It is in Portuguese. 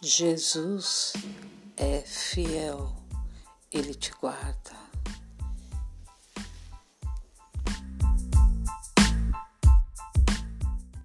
Jesus é fiel, Ele te guarda.